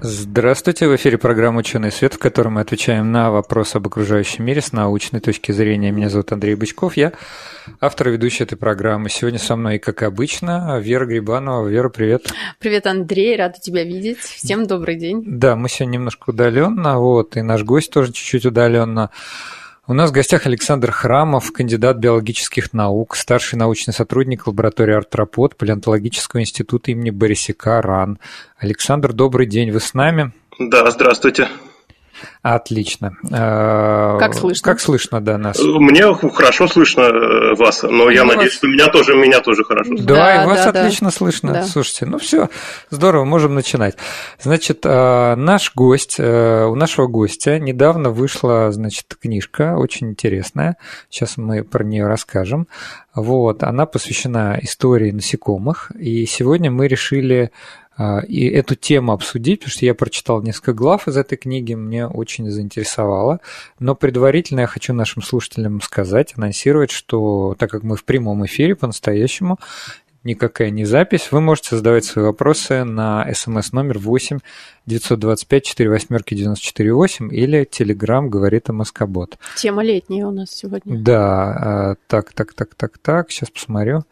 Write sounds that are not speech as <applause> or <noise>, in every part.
Здравствуйте, в эфире программа «Ученый свет», в которой мы отвечаем на вопросы об окружающем мире с научной точки зрения. Меня зовут Андрей Бычков, я автор и ведущий этой программы. Сегодня со мной, как обычно, Вера Грибанова. Вера, привет. Привет, Андрей, рада тебя видеть. Всем добрый день. Да, мы сегодня немножко удаленно, вот, и наш гость тоже чуть-чуть удаленно. У нас в гостях Александр Храмов, кандидат биологических наук, старший научный сотрудник лаборатории Артропод Палеонтологического института имени Борисика РАН. Александр, добрый день, вы с нами? Да, здравствуйте. Отлично. Э, как слышно? Как слышно, да, нас? Мне хорошо слышно э, вас, но я надеюсь, что меня тоже, меня тоже хорошо слышно. Да, да и вас да, отлично да. слышно. Да. Слушайте, ну все, здорово, можем начинать. Значит, э, наш гость, у нашего гостя недавно вышла, значит, книжка, очень интересная. Сейчас мы про нее расскажем. Вот, она посвящена истории насекомых, и сегодня мы решили и эту тему обсудить, потому что я прочитал несколько глав из этой книги, мне очень заинтересовало. Но предварительно я хочу нашим слушателям сказать, анонсировать, что так как мы в прямом эфире по-настоящему, никакая не запись, вы можете задавать свои вопросы на смс номер 8 925 4 восьмерки 94 8 или телеграм говорит о Москобот. Тема летняя у нас сегодня. Да, а, так, так, так, так, так, сейчас посмотрю.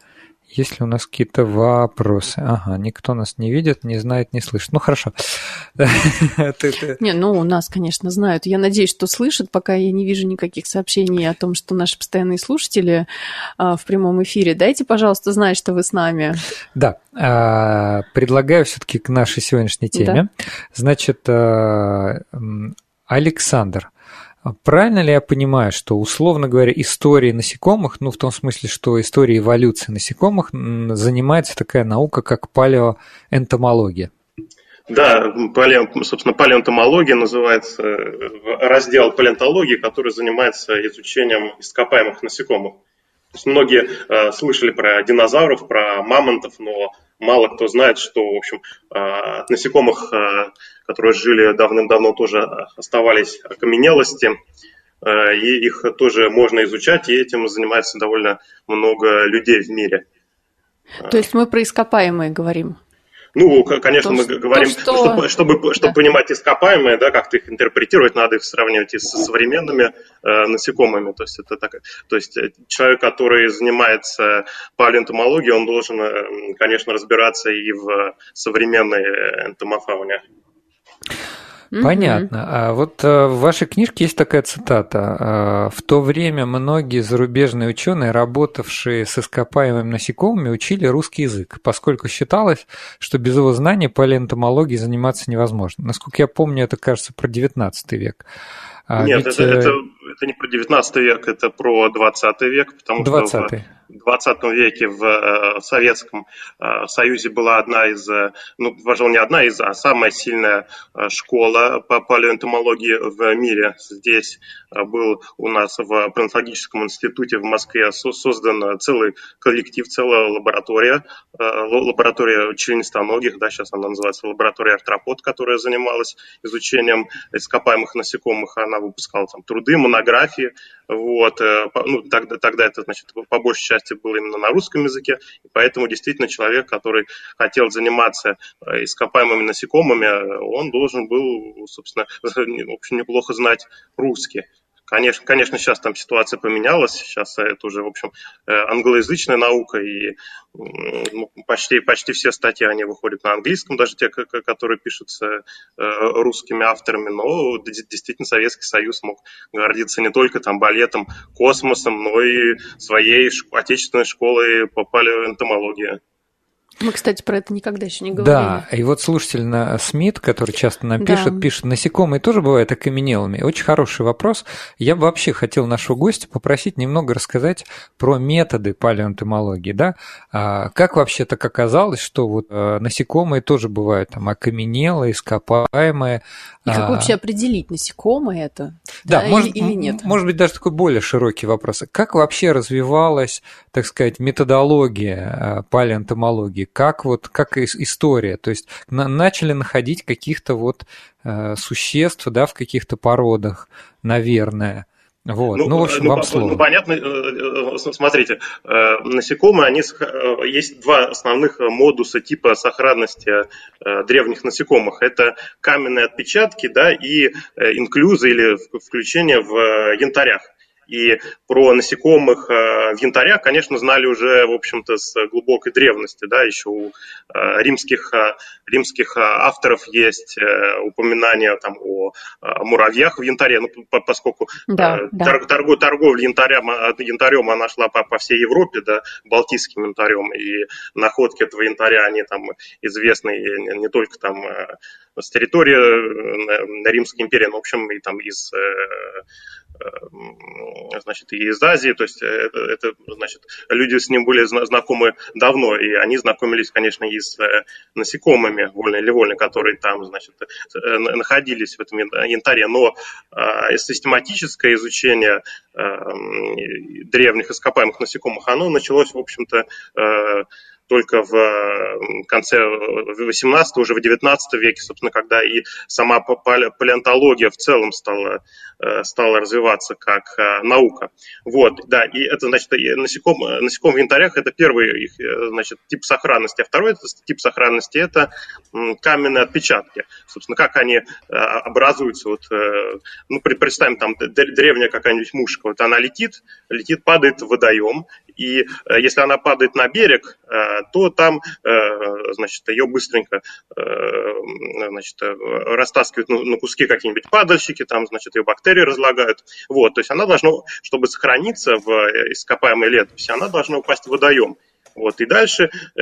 Есть ли у нас какие-то вопросы? Ага, никто нас не видит, не знает, не слышит. Ну, хорошо. <laughs> Не, ну, у нас, конечно, знают. Я надеюсь, что слышат, пока я не вижу никаких сообщений о том, что наши постоянные слушатели а, в прямом эфире. Дайте, пожалуйста, знать, что вы с нами. Да, а, предлагаю все-таки к нашей сегодняшней теме. Значит, а, Александр, правильно ли я понимаю, что, условно говоря, истории насекомых, ну, в том смысле, что история эволюции насекомых занимается такая наука, как палеоэнтомология? Да, палео, собственно, палеонтомология называется э, раздел палеонтологии, который занимается изучением ископаемых насекомых. Есть многие э, слышали про динозавров, про мамонтов, но мало кто знает, что, в общем, э, от насекомых э, которые жили давным-давно, тоже оставались окаменелости, э, и их тоже можно изучать, и этим занимается довольно много людей в мире. То есть мы про ископаемые говорим? Ну, конечно, то, мы говорим, то, что... чтобы, чтобы, чтобы да. понимать ископаемые, да, как-то их интерпретировать, надо их сравнивать и со современными э, насекомыми. То есть, это так, то есть э, человек, который занимается палеонтомологией, он должен, э, конечно, разбираться и в современной энтомофауне. Понятно. А вот э, в вашей книжке есть такая цитата. А, в то время многие зарубежные ученые, работавшие с ископаемыми насекомыми, учили русский язык, поскольку считалось, что без его знаний палеонтомологией заниматься невозможно. Насколько я помню, это кажется про 19 век. А Нет, Ведь... это, э, это, это не про 19 век, это про 20 век, потому 20 что 20 веке в э, Советском э, Союзе была одна из, ну, пожалуй, не одна из, а самая сильная школа по палеонтомологии в мире. Здесь был у нас в Палеонтологическом институте в Москве создан целый коллектив, целая лаборатория, лаборатория членистоногих, да, сейчас она называется лаборатория артропод, которая занималась изучением ископаемых насекомых. Она выпускала там труды, монографии, вот, э, ну, тогда, тогда это, значит, по большей части было именно на русском языке, и поэтому действительно человек, который хотел заниматься э, ископаемыми насекомыми, он должен был, собственно, <laughs> общем, неплохо знать русский. Конечно, конечно, сейчас там ситуация поменялась, сейчас это уже, в общем, э, англоязычная наука, и ну, почти, почти все статьи, они выходят на английском, даже те, которые пишутся э, русскими авторами, но действительно Советский Союз мог гордиться не только там балетом, космосом, но и своей отечественной школой по палеоэнтомологии. Мы, кстати, про это никогда еще не говорили. Да, и вот слушатель на Смит, который часто нам пишет, да. пишет, насекомые тоже бывают окаменелыми. Очень хороший вопрос. Я бы вообще хотел нашего гостя попросить немного рассказать про методы палеонтомологии, да? А, как вообще так оказалось, что вот а, насекомые тоже бывают там окаменелые, ископаемые. И как а... вообще определить, насекомые это? Да, да может, или, нет? Может быть, даже такой более широкий вопрос. Как вообще развивалась, так сказать, методология а, палеонтомологии? Как вот как история, то есть на, начали находить каких-то вот э, существ, да, в каких-то породах, наверное. Вот. Ну, ну, в общем, ну, вам слово. Ну, понятно, э, э, смотрите, э, насекомые, они, есть два основных модуса типа сохранности древних насекомых. Это каменные отпечатки, да, и инклюзы или включение в янтарях. И про насекомых э, в янтарях, конечно, знали уже, в общем-то, с глубокой древности. Да, еще у э, римских, э, римских авторов есть упоминания там, о муравьях в янтаре, ну, поскольку да, торг, да. Торг, торговля янтарем, янтарем она шла по, по всей Европе, да, балтийским янтарем, и находки этого янтаря, они там известны не, только там с территории Римской империи, но, в общем, и там из значит, и из Азии, то есть это, это значит, люди с ним были знакомы давно, и они знакомились, конечно, и с э, насекомыми, вольно или вольно, которые там, значит, э, находились в этом янтаре, но систематическое изучение древних ископаемых насекомых, оно началось, в общем-то, только в конце 18 уже в 19 веке, собственно, когда и сама палеонтология в целом стала, э, стала развиваться как э, наука. Вот, да, и это, значит, насеком, насеком в янтарях – это первый их, э, значит, тип сохранности, а второй тип сохранности – это каменные отпечатки. Собственно, как они образуются, вот, ну, представим, там древняя какая-нибудь мушка, вот она летит, летит, падает в водоем, и э, если она падает на берег, э, то там, э, значит, ее быстренько, значит, растаскивают на куски какие-нибудь падальщики, там, значит, ее бактерии разлагают. Вот, то есть она должна, чтобы сохраниться в ископаемой летописи, она должна упасть в водоем. Вот, и дальше, э,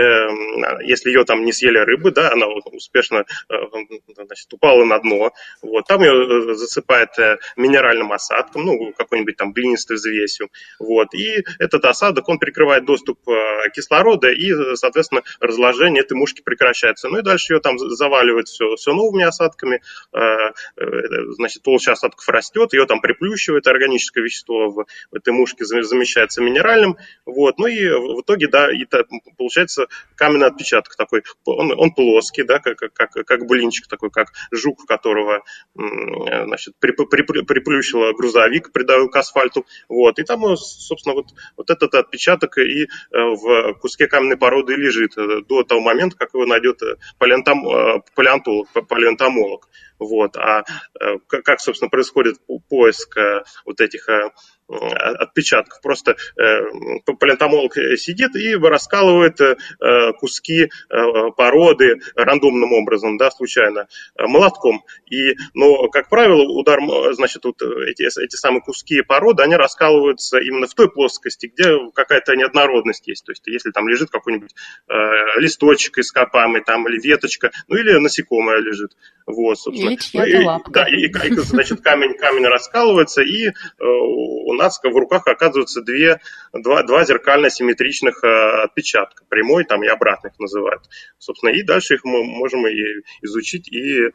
если ее там не съели рыбы, да, она успешно э, значит, упала на дно, вот, там ее э, засыпает э, минеральным осадком, ну, какой-нибудь там глинистой взвесью, вот, и этот осадок, он прикрывает доступ э, кислорода, и, соответственно, разложение этой мушки прекращается. Ну и дальше ее там заваливают все, все новыми осадками, значит, толща осадков растет, ее там приплющивает, органическое вещество в, в этой мушке замещается минеральным, вот, ну и в итоге, да, и это получается каменный отпечаток такой. Он, он плоский, да, как, как, как блинчик такой, как жук, которого значит, приплющило грузовик, придавил к асфальту. Вот. И там, собственно, вот, вот этот отпечаток и э, в куске каменной породы лежит э, до того момента, как его найдет э, палеонтолог, палеонтомолог. Вот. А как, собственно, происходит поиск вот этих отпечатков. Просто э, палеонтомолог сидит и раскалывает э, куски э, породы рандомным образом, да, случайно, молотком. И, но, как правило, удар, значит, вот эти, эти самые куски породы, они раскалываются именно в той плоскости, где какая-то неоднородность есть. То есть, если там лежит какой-нибудь листочек ископаемый, там, или веточка, ну, или насекомое лежит. Вот, Или ну, и, лапка. Да, и, и, значит, камень, камень раскалывается, и у нас в руках оказываются две, два, два зеркально симметричных э, отпечатка, прямой там и обратных называют. Собственно, и дальше их мы можем и изучить и э,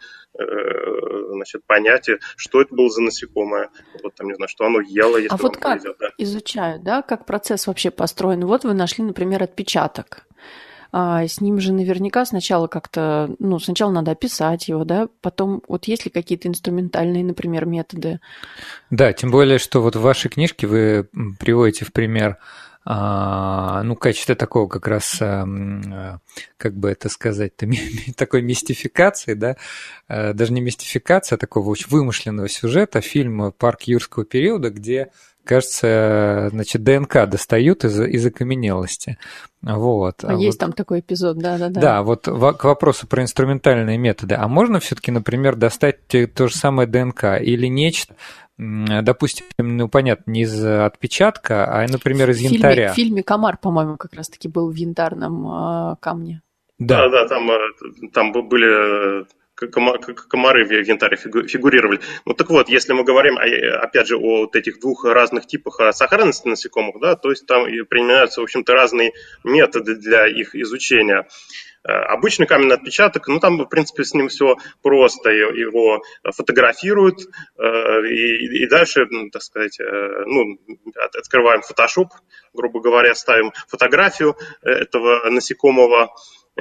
значит, понять, что это было за насекомое. Вот там, не знаю, что оно ело, если А вот как повезет, да. изучают, да, как процесс вообще построен? Вот вы нашли, например, отпечаток с ним же наверняка сначала как-то, ну, сначала надо описать его, да, потом вот есть ли какие-то инструментальные, например, методы? Да, тем более, что вот в вашей книжке вы приводите в пример а, ну, качестве такого как раз, а, как бы это сказать-то, <laughs> такой мистификации, да, а, даже не мистификация, а такого очень вымышленного сюжета, фильм «Парк юрского периода», где кажется, значит, ДНК достают из, из окаменелости. Вот. А, а есть вот, там такой эпизод, да-да-да. Да, вот к вопросу про инструментальные методы. А можно все-таки, например, достать то же самое ДНК или нечто, допустим, ну, понятно, не из отпечатка, а, например, из в янтаря. Фильме, в фильме «Комар», по-моему, как раз-таки был в янтарном э, камне. Да, да, да там, там были комары в янтаре фигурировали. Ну так вот, если мы говорим, опять же, о вот этих двух разных типах сохранности насекомых, да, то есть там применяются, в общем-то, разные методы для их изучения. Э, обычный каменный отпечаток, ну там, в принципе, с ним все просто. Его фотографируют, э, и, и дальше, ну, так сказать, э, ну, открываем Photoshop, грубо говоря, ставим фотографию этого насекомого,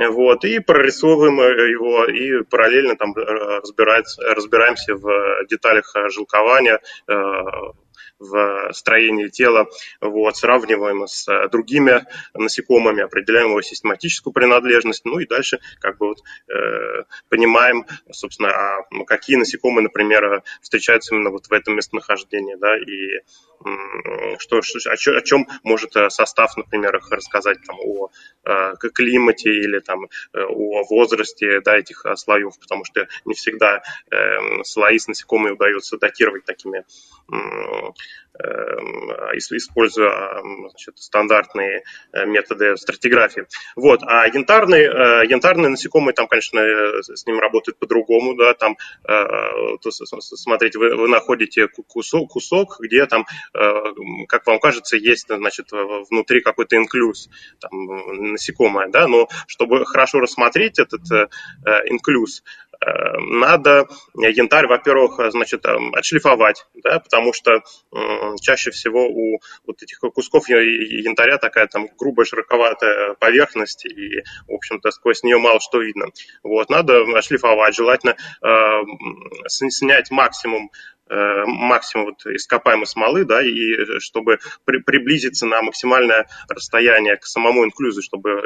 вот, и прорисовываем его, и параллельно там разбираемся в деталях жилкования, в строении тела, вот, сравниваем с э, другими насекомыми, определяем его систематическую принадлежность, ну и дальше как бы вот, э, понимаем, собственно, а какие насекомые, например, встречаются именно вот в этом местонахождении, да, и что, что, о, чем, о чем может э, состав, например, их рассказать там, о, э, климате или там, о возрасте да, этих слоев, потому что не всегда э, слои с насекомыми удается датировать такими Эм, используя значит, стандартные э, методы стратиграфии. Вот. А янтарные, э, янтарные насекомые, там, конечно, э, с ним работают по-другому, да, там, смотрите, вы, вы находите кусок, кусок, где там, как вам кажется, есть, значит, внутри какой-то инклюз, там, насекомое, да, но чтобы хорошо рассмотреть этот инклюз, надо янтарь, во-первых, значит, отшлифовать, да, потому что чаще всего у вот этих кусков янтаря такая там грубая широковатая поверхность, и, в общем-то, сквозь нее мало что видно. Вот, надо шлифовать, желательно э, снять максимум Э, максимум вот ископаемой смолы, да, и э, чтобы при, приблизиться на максимальное расстояние к самому инклюзу, чтобы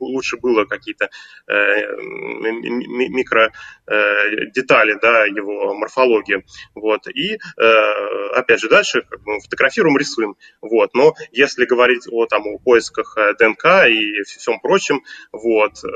лучше было какие-то э, микро э, детали, да, его морфологии, вот, и э, опять же дальше как бы, фотографируем, рисуем, вот, но если говорить о там о поисках э, ДНК и всем прочем, вот, э,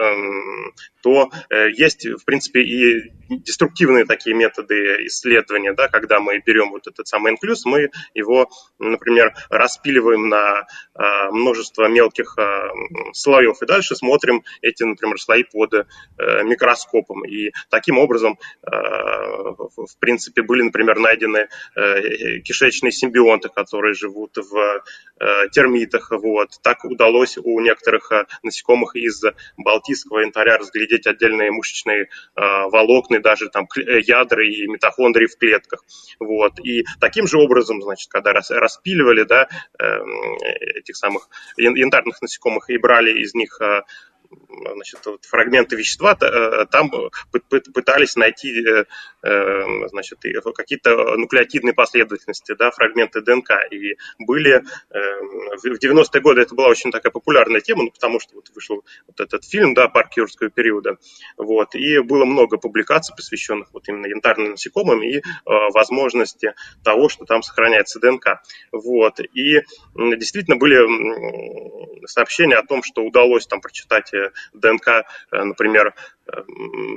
то э, есть, в принципе, и деструктивные такие методы исследования, да, когда мы берем вот этот самый инклюз, мы его, например, распиливаем на э, множество мелких э, слоев, и дальше смотрим эти, например, слои под микроскопом. И таким образом, в принципе, были, например, найдены кишечные симбионты, которые живут в термитах. Вот. Так удалось у некоторых насекомых из балтийского янтаря разглядеть отдельные мышечные э, волокна, даже там ядра и митохондрии в клетках. Вот. И таким же образом, значит, когда распиливали да, эм, этих самых янтарных насекомых и брали из них э, значит, вот фрагменты вещества, э, там пытались найти э, э, значит, какие-то нуклеотидные последовательности, да, фрагменты ДНК. И были в 90-е годы это была очень такая популярная тема, ну, потому что вот вышел вот этот фильм, да, «Парк юрского периода», вот, и было много публикаций, посвященных вот именно янтарным насекомым и возможности того, что там сохраняется ДНК. Вот, и действительно были сообщения о том, что удалось там прочитать ДНК, э, например, э,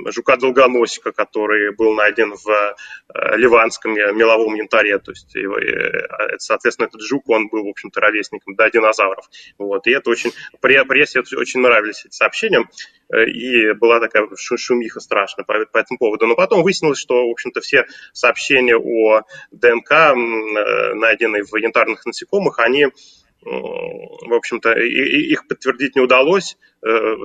жука-долгоносика, который был найден в э, ливанском меловом янтаре, то есть, соответственно, этот жук, он был, в общем-то, ровесником до динозавров. Вот, и это очень, прессе очень нравились эти сообщения, и была такая шумиха страшная по, по этому поводу. Но потом выяснилось, что, в общем-то, все сообщения о ДНК, найденные в янтарных насекомых, они в общем-то, их подтвердить не удалось. Э,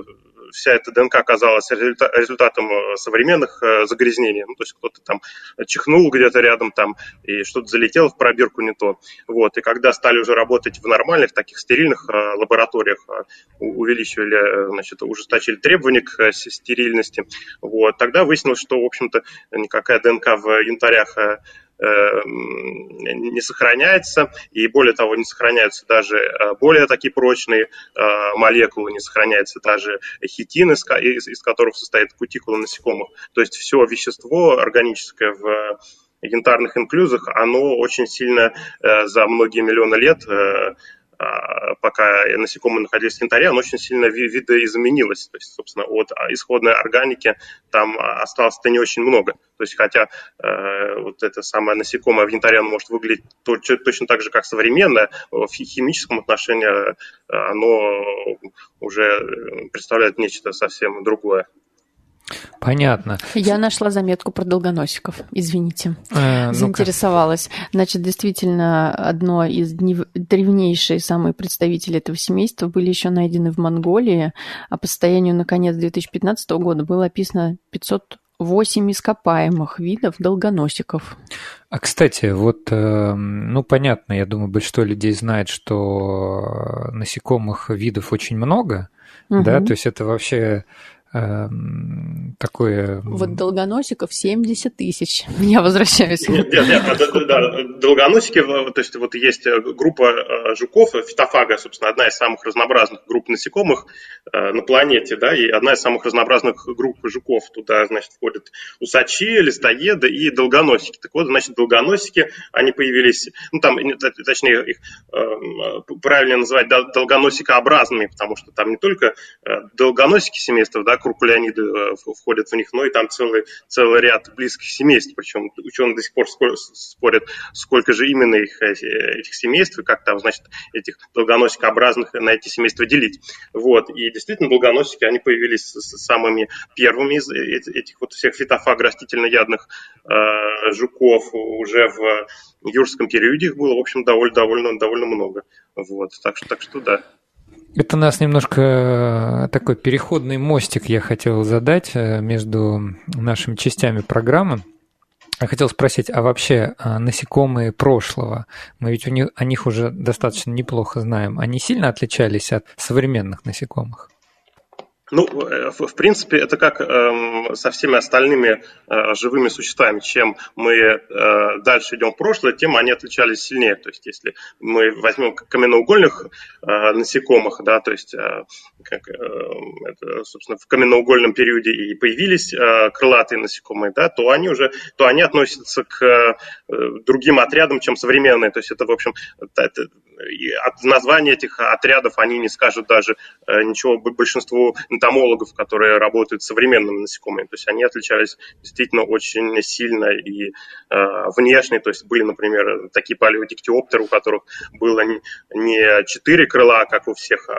вся эта ДНК оказалась результатом э, современных э, загрязнений. Ну, то есть кто-то там чихнул где-то рядом там, и что-то залетело в пробирку не то. Вот. И когда стали уже работать в нормальных, таких стерильных лабораториях, увеличивали, значит, ужесточили требования к стерильности, вот, тогда выяснилось, что, в общем-то, никакая ДНК в янтарях Э, не сохраняется, и более того, не сохраняются даже э, более такие прочные э, молекулы, не сохраняется даже хитин, из, из которых состоит кутикула насекомых. То есть все вещество органическое в янтарных инклюзах, оно очень сильно за многие миллионы лет пока насекомые находились в янтаре, оно очень сильно видоизменилось. То есть, собственно, от исходной органики там осталось-то не очень много. То есть, хотя э, вот это самое насекомое в янтаре оно может выглядеть точно так же, как современное, в химическом отношении оно уже представляет нечто совсем другое. Понятно. Я нашла заметку про долгоносиков, извините. Э, Заинтересовалась. Значит, действительно, одно из древнейшие самые представители этого семейства были еще найдены в Монголии, а по состоянию на конец 2015 года было описано 508 ископаемых видов долгоносиков. А, кстати, вот, э, ну, понятно, я думаю, большинство людей знает, что насекомых видов очень много, угу. да, то есть это вообще такое... Вот долгоносиков 70 тысяч. <laughs> Я возвращаюсь. Нет, нет, нет да, да, долгоносики, то есть вот есть э, группа э, жуков, фитофага, собственно, одна из самых разнообразных групп насекомых э, на планете, да, и одна из самых разнообразных групп жуков. Туда, значит, входят усачи, листоеды и долгоносики. Так вот, значит, долгоносики, они появились, ну, там, точнее, их правильно называть долгоносикообразными, потому что там не только долгоносики семейства, да, крупулеониды э, входят в них, но и там целый, целый ряд близких семейств, причем ученые до сих пор спорят, сколько же именно их, э, этих семейств, и как там, значит, этих долгоносикообразных на эти семейства делить. Вот. И действительно, долгоносики, они появились самыми первыми из этих вот всех фитофаг растительноядных э, жуков уже в юрском периоде их было, в общем, довольно, довольно, довольно много. Вот. Так что, так что да. Это нас немножко э, такой переходный мостик я хотел задать э, между нашими частями программы. Я хотел спросить, а вообще а, насекомые прошлого, мы ведь у них, о них уже достаточно неплохо знаем, они сильно отличались от современных насекомых? Ну, э, в, принципе, это как э, со всеми остальными э, живыми существами. Чем мы э, дальше идем в прошлое, тем они отличались сильнее. То есть, если мы возьмем каменноугольных насекомых, да, то есть, как, это, собственно, в каменноугольном периоде и появились крылатые насекомые, да, то они уже, то они относятся к другим отрядам, чем современные. То есть, это, в общем, это, от названия этих отрядов они не скажут даже ничего большинству энтомологов, которые работают с современными насекомыми. То есть они отличались действительно очень сильно и э, внешне. То есть были, например, такие палеодиктиоптеры, у которых было не, четыре крыла, как у всех а,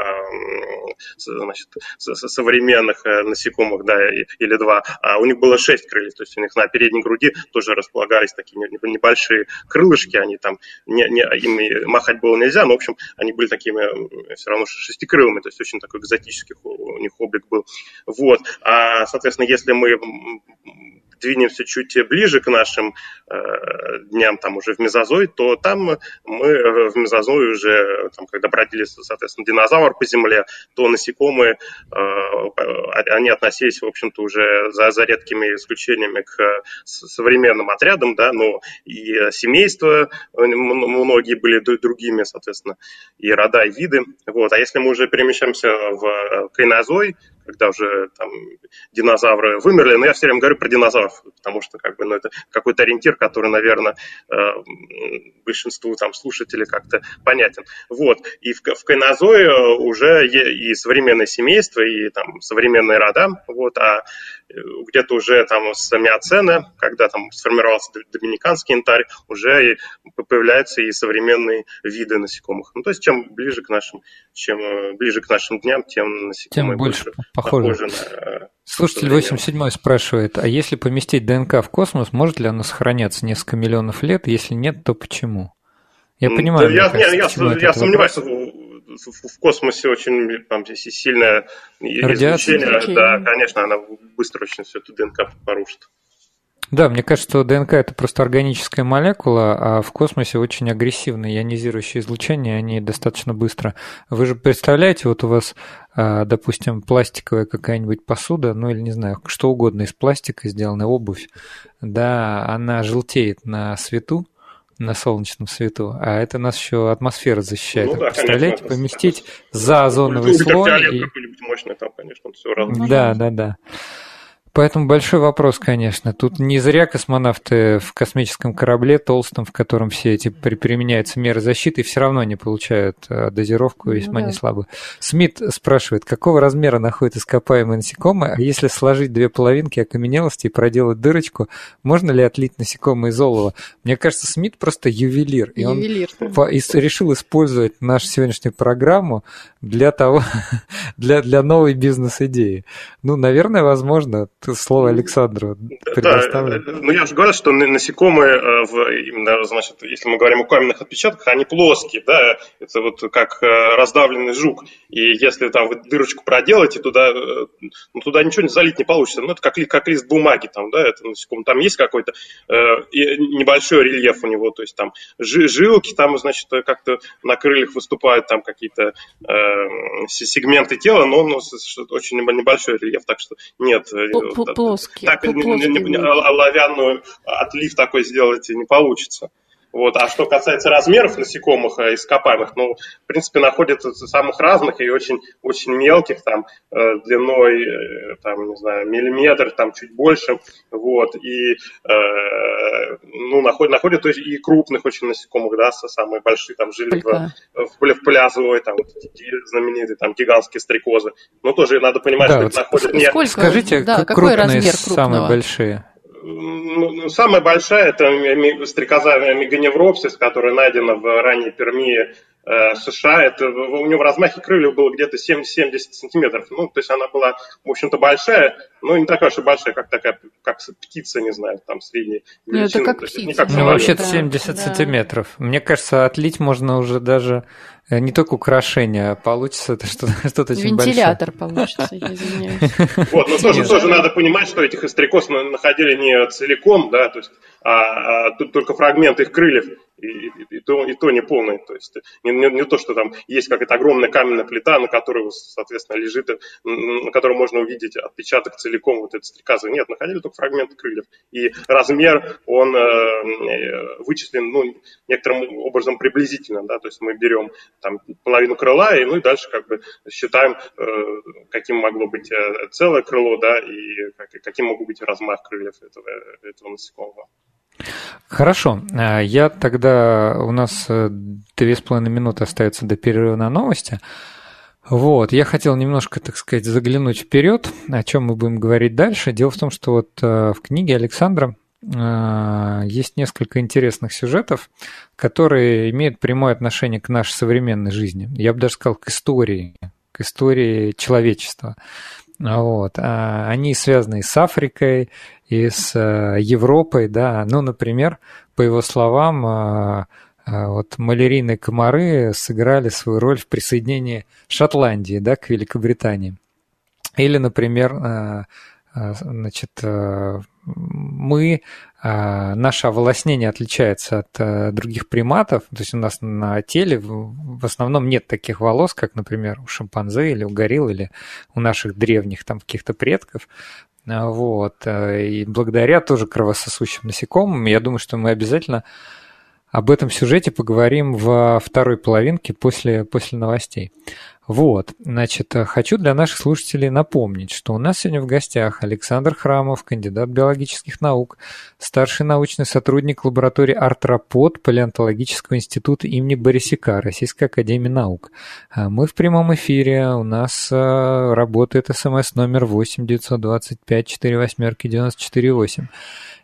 значит, современных э, насекомых, да, или два, а у них было шесть крыльев. То есть у них на передней груди тоже располагались такие небольшие крылышки, они там не, не, им махать было нельзя, но, в общем, они были такими все равно шестикрылыми, то есть очень такой экзотический у них облик был. Вот. А, соответственно, если мы двинемся чуть ближе к нашим э, дням, там уже в мезозой, то там мы в мезозой уже, там, когда бродили, соответственно, динозавр по земле, то насекомые, э, они относились, в общем-то, уже за, за редкими исключениями к современным отрядам, да, но и семейства многие были другими, соответственно, и рода, и виды. Вот. А если мы уже перемещаемся в кайнозой, когда уже там динозавры вымерли, но я все время говорю про динозавров, потому что как бы, ну, это какой-то ориентир, который, наверное, э, большинству там слушателей как-то понятен. Вот. И в, в кайнозое уже и современное семейство, и там современные рода, вот, а где-то уже там с миоцена, когда там сформировался доминиканский янтарь, уже появляются и современные виды насекомых. Ну, то есть чем ближе к нашим, чем э, ближе к нашим дням, тем насекомые тем больше, больше похоже. похожи на Слушатель 87 спрашивает, а если поместить ДНК в космос, может ли оно сохраняться несколько миллионов лет? Если нет, то почему? Я понимаю. Да, я, кажется, я, я, я сомневаюсь, в, космосе очень там, сильное излучение. Да, конечно, она быстро очень все эту ДНК порушит. Да, мне кажется, что ДНК это просто органическая молекула, а в космосе очень агрессивные ионизирующие излучения, они достаточно быстро. Вы же представляете, вот у вас, а, допустим, пластиковая какая-нибудь посуда, ну или не знаю, что угодно из пластика сделанная обувь, да, она желтеет на свету, на солнечном свету, а это нас еще атмосфера защищает. Ну, да, Представляете, конечно, поместить за озоновый слой. И... мощный, там, конечно, все разное. Да, да, да. Поэтому большой вопрос, конечно. Тут не зря космонавты в космическом корабле толстом, в котором все эти применяются меры защиты, все равно не получают э, дозировку весьма ну, да. неслабую. Смит спрашивает, какого размера находит ископаемые насекомые, а если сложить две половинки окаменелости и проделать дырочку, можно ли отлить насекомые из олова? Мне кажется, Смит просто ювелир. И ювелир. он да. решил использовать нашу сегодняшнюю программу для того, <laughs> для, для новой бизнес-идеи. Ну, наверное, возможно слово Александру предоставлю. Да, ну я же говорю, что насекомые, э, в, именно, значит, если мы говорим о каменных отпечатках, они плоские, да, это вот как э, раздавленный жук. И если там вы дырочку проделаете, туда, э, ну, туда ничего не залить не получится. Ну, это как, как лист бумаги, там, да, это насекомое. Там есть какой-то э, небольшой рельеф у него, то есть там жилки, там, значит, как-то на крыльях выступают там какие-то э, сегменты тела, но он очень небольшой рельеф, так что нет, плоский. Так оловянную отлив такой сделать не получится. Вот. А что касается размеров насекомых э, ископаемых, ну, в принципе, находятся самых разных и очень, очень мелких, там, э, длиной, э, там, не знаю, миллиметр, там, чуть больше, вот, и, э, ну, находят, находят и крупных очень насекомых, да, самые большие, там, жили в, в, в пляжевой, там, знаменитые, там, гигантские стрекозы, но тоже надо понимать, да, что вот это находят... Не... Скажите, да, какой размер крупного? самые большие? Ну, самая большая это стрекоза меганевропсис, которая найдена в ранней Пермии Э, США, это, у него в размахе крыльев было где-то 70 сантиметров. Ну, то есть она была, в общем-то, большая, но не такая уж и большая, как такая, как птица, не знаю, там средняя ну, это как птица. Не как ну, вообще-то 70 да. сантиметров. Мне кажется, отлить можно уже даже э, не только украшение, а получится это что-то, <laughs> что-то очень Вентилятор получится, я извиняюсь. <laughs> Вот, но тоже, тоже надо понимать, что этих стрекоз находили не целиком, да, то есть, а, а тут только фрагмент их крыльев и, и, и, то, и то не полный. То есть не, не, не то, что там есть какая-то огромная каменная плита, на которой, соответственно, лежит, на которой можно увидеть отпечаток целиком вот этой стрекозы. Нет, находили только фрагменты крыльев. И размер, он э, э, вычислен ну, некоторым образом приблизительно. Да? То есть мы берем там половину крыла, и, ну и дальше как бы считаем, э, каким могло быть э, целое крыло, да, и каким мог быть размах крыльев этого, этого насекомого. Хорошо. Э, я тогда... У нас э, две с половиной минуты остается до перерыва на новости. Вот, я хотел немножко, так сказать, заглянуть вперед, о чем мы будем говорить дальше. Дело в том, что вот э, в книге Александра есть несколько интересных сюжетов, которые имеют прямое отношение к нашей современной жизни. Я бы даже сказал, к истории, к истории человечества. Вот. А они связаны с Африкой, и с э, Европой, да. Ну, например, по его словам, э, э, вот малярийные комары сыграли свою роль в присоединении Шотландии, да, к Великобритании. Или, например, значит, мы, наше оволоснение отличается от других приматов, то есть у нас на теле в основном нет таких волос, как, например, у шимпанзе или у горилл, или у наших древних там каких-то предков. Вот. Э, и благодаря тоже кровососущим насекомым, я думаю, что мы обязательно об этом сюжете поговорим во второй половинке после, после новостей. Вот, значит, э, хочу для наших слушателей напомнить, что у нас сегодня в гостях Александр Храмов, кандидат биологических наук, старший научный сотрудник лаборатории Артропод Палеонтологического института имени Борисика Российской академии наук. А мы в прямом эфире, у нас э, работает смс номер 8 925 48 948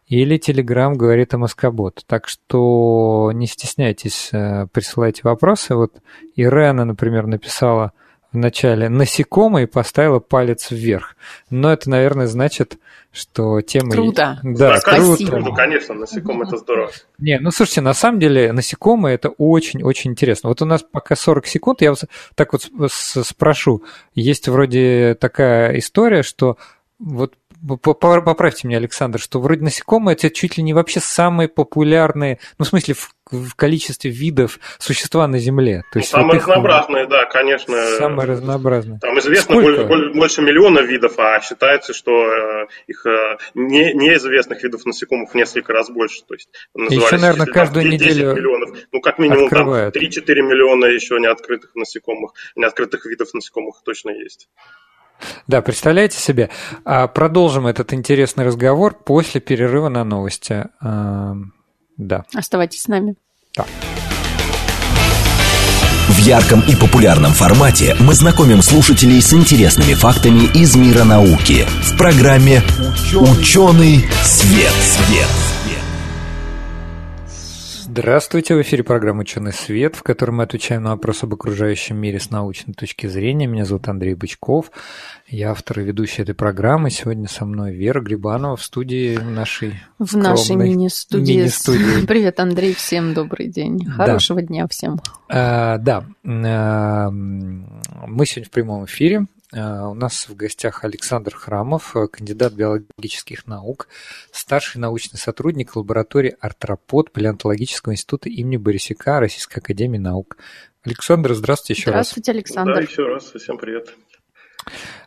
или Telegram говорит о Москобот. Так что не стесняйтесь, э, присылайте вопросы. Вот Ирена, например, написала в начале насекомое и поставила палец вверх. Но это, наверное, значит, что тема... Круто. Да, да круто. Ну, конечно, насекомые это здорово. Не, ну слушайте, на самом деле насекомые это очень-очень интересно. Вот у нас пока 40 секунд, я так вот спрошу. Есть вроде такая история, что вот Поправьте меня, Александр, что вроде насекомые это чуть ли не вообще самые популярные, ну, в смысле, в, в количестве видов существа на Земле. То есть ну, самые вот разнообразные, да, конечно. Самые разнообразные. Там известно больше, больше миллиона видов, а считается, что э, их э, не, неизвестных видов насекомых в несколько раз больше. То есть, еще, наверное, каждую неделю миллионов. Ну, как минимум, открывают. там 3-4 миллиона еще неоткрытых насекомых, неоткрытых видов насекомых точно есть. Да, представляете себе. А продолжим этот интересный разговор после перерыва на новости. Да. Оставайтесь с нами. Да. В ярком и популярном формате мы знакомим слушателей с интересными фактами из мира науки в программе «Ученый свет». свет. Здравствуйте, в эфире программа «Ученый свет», в которой мы отвечаем на вопросы об окружающем мире с научной точки зрения. Меня зовут Андрей Бычков, я автор и ведущий этой программы. Сегодня со мной Вера Грибанова в студии нашей В нашей мини-студии. мини-студии. <laughs> Привет, Андрей, всем добрый день. Хорошего да. дня всем. А, да, а, мы сегодня в прямом эфире. Э, у нас в гостях Александр Храмов, э, кандидат биологических наук, старший научный сотрудник лаборатории артропод Палеонтологического института имени Борисюка Российской академии наук. Александр, здравствуйте еще здравствуйте, раз. Здравствуйте, Александр. Да, еще раз, всем привет.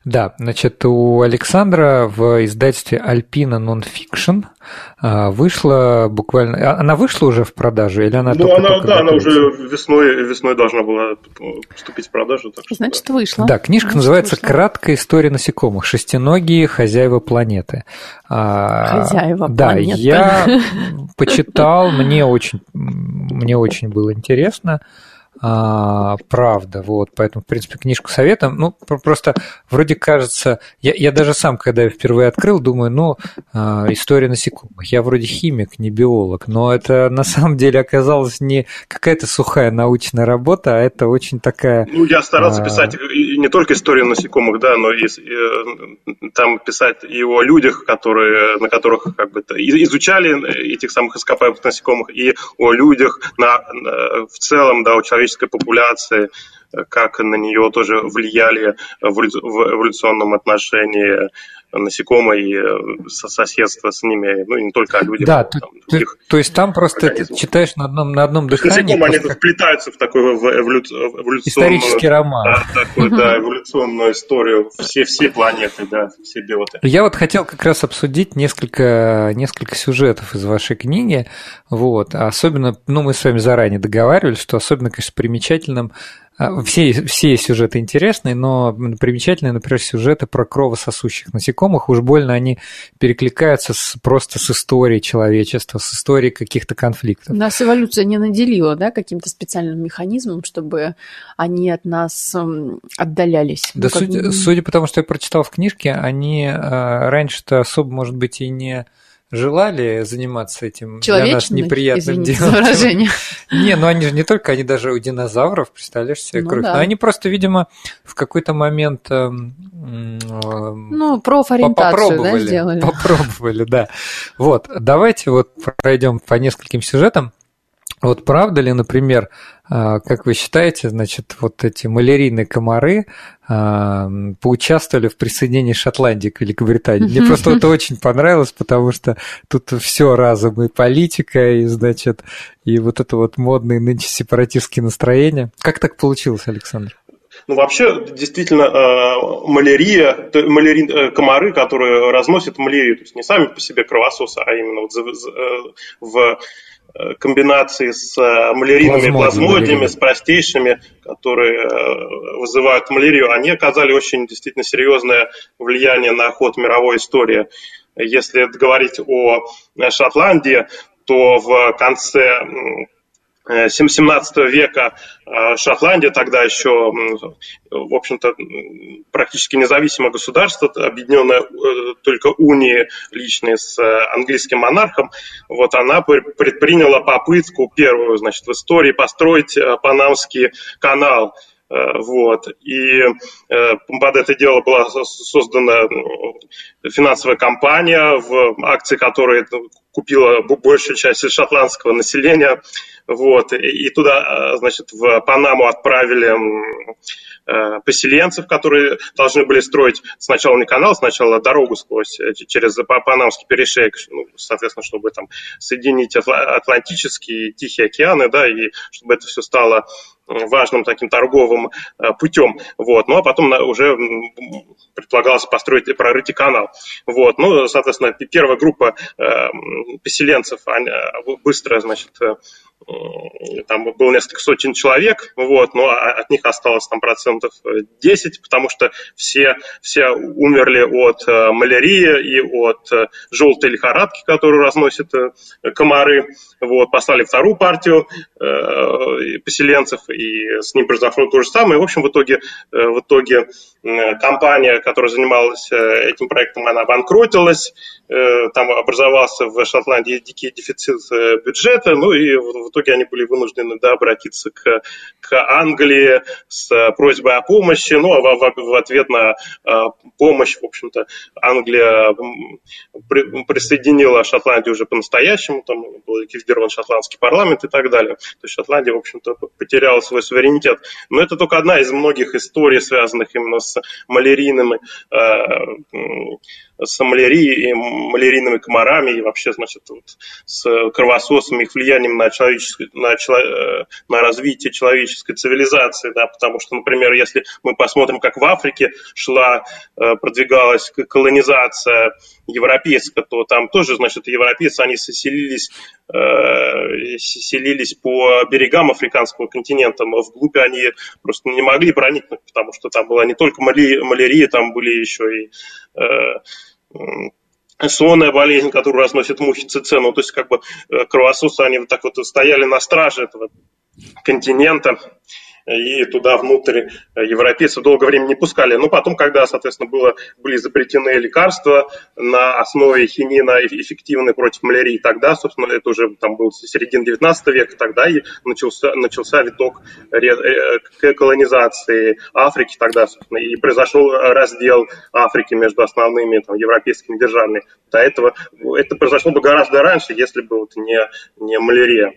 Да, значит, у Александра в издательстве Alpina Nonfiction а, вышла буквально... А, она вышла уже в продажу или она ну, только, она, только Да, она уже весной, весной должна была вступить в продажу. Так что, Значит, вышла. Да, книжка Значит, называется вышла. «Краткая история насекомых. Шестиногие хозяева планеты». А, хозяева да, планеты. Да, я <laughs> почитал, мне очень, мне очень было интересно а, правда, вот, поэтому, в принципе, книжку советом, ну, просто вроде кажется, я, я даже сам, когда я впервые открыл, думаю, ну, а, история насекомых, я вроде химик, не биолог, но это на самом деле оказалось не какая-то сухая научная работа, а это очень такая... Ну, я старался а... писать не только историю насекомых, да, но и, и там писать и о людях, которые, на которых как бы изучали этих самых ископаемых насекомых, и о людях на, на, в целом, да, о человечестве человеческой популяции, как на нее тоже влияли в эволюционном отношении насекомые э, соседство с ними, ну и не только о людях. Да, там, то, то есть там просто организмов. читаешь на одном, на одном дыхании. Насекомые, просто... они вплетаются в такой в эволюционную... Исторический роман. Да, такую, да, эволюционную историю. Все, все планеты, да, все биоты. Я вот хотел как раз обсудить несколько, несколько сюжетов из вашей книги. Вот. Особенно, ну, мы с вами заранее договаривались, что особенно, конечно, примечательным а, все, все сюжеты интересные, но примечательные, например, сюжеты про кровососущих насекомых. Уж больно они перекликаются с, просто с историей человечества, с историей каких-то конфликтов. Нас эволюция не наделила да, каким-то специальным механизмом, чтобы они от нас отдалялись. Да, ну, судя, судя по тому, что я прочитал в книжке, они а, раньше-то особо, может быть, и не желали заниматься этим для нас неприятным делом. выражение. Не, ну они же не только, они даже у динозавров, представляешь себе, ну, кровь. Да. Но они просто, видимо, в какой-то момент эм, ну, профориентацию, да, сделали. Попробовали, да. Вот, давайте вот пройдем по нескольким сюжетам. Вот правда ли, например, а, как вы считаете, значит, вот эти малярийные комары а, поучаствовали в присоединении Шотландии к Великобритании? Мне просто это очень понравилось, потому что тут все разом и политика, и, значит, и вот это вот модные нынче сепаратистские настроения. Как так получилось, Александр? Ну, вообще, действительно, э, малярия, маляри, э, комары, которые разносят малярию, то есть не сами по себе кровососы, а именно вот в Э, комбинации с малярийными плазмодиями, с простейшими, которые вызывают малярию, они оказали очень действительно серьезное влияние на ход мировой истории. Если говорить о Шотландии, то в конце 17 э, века э, Шотландия тогда еще, в общем-то, практически независимое государство, объединенное э, только унией личной с английским монархом, вот она предприняла попытку первую, значит, в истории построить Панамский канал. Вот. И под это дело была создана финансовая компания, в акции которой купила большая часть шотландского населения. Вот, и туда, э, значит, в Панаму отправили э, поселенцев, которые должны были строить сначала не канал, сначала дорогу сквозь, э, через Панамский перешейк, ну, соответственно, чтобы там соединить Атлантический и Тихий океаны, да, и чтобы это все стало важным таким торговым путем. Вот. Ну, а потом уже предполагалось построить и прорыть канал. Вот. Ну, соответственно, первая группа поселенцев они быстро, значит, там было несколько сотен человек, вот, но от них осталось там процентов 10, потому что все, все умерли от э, малярии и от э, желтой лихорадки, которую разносят э, комары. Вот, послали вторую партию э, поселенцев, и с ним произошло то же самое. В общем, в итоге, э, в итоге компания, которая занималась этим проектом, она обанкротилась, э, там образовался в Шотландии дикий дефицит бюджета, ну и в итоге они были вынуждены да, обратиться к, к Англии с просьбой о помощи, ну а в, в, в ответ на э, помощь, в общем-то, Англия при, присоединила Шотландию уже по-настоящему, там был ликвидирован шотландский парламент и так далее. То есть Шотландия, в общем-то, потеряла свой суверенитет. Но это только одна из многих историй, связанных именно с малярийными э, с малярией, малярийными комарами и вообще, значит, вот, с кровососами, их влиянием на, человеческое, на, э, на развитие человеческой цивилизации, да, потому что, например, если мы посмотрим, как в Африке шла, э, продвигалась колонизация европейская, то там тоже, значит, европейцы, они селились, э, селились по берегам африканского континента, но вглубь они просто не могли проникнуть, потому что там была не только малярия, там были еще и сонная болезнь, которую разносят мухи цицену. То есть как бы э, кровососы, они вот так вот стояли на страже этого континента и туда внутрь европейцев долгое время не пускали. Но потом, когда, соответственно, было, были запретены лекарства на основе хинина эффективные против малярии, тогда, собственно, это уже там был середина 19 века, тогда и начался, начался виток к колонизации Африки тогда, собственно, и произошел раздел Африки между основными там, европейскими державами. До этого это произошло бы гораздо раньше, если бы вот не, не малярия.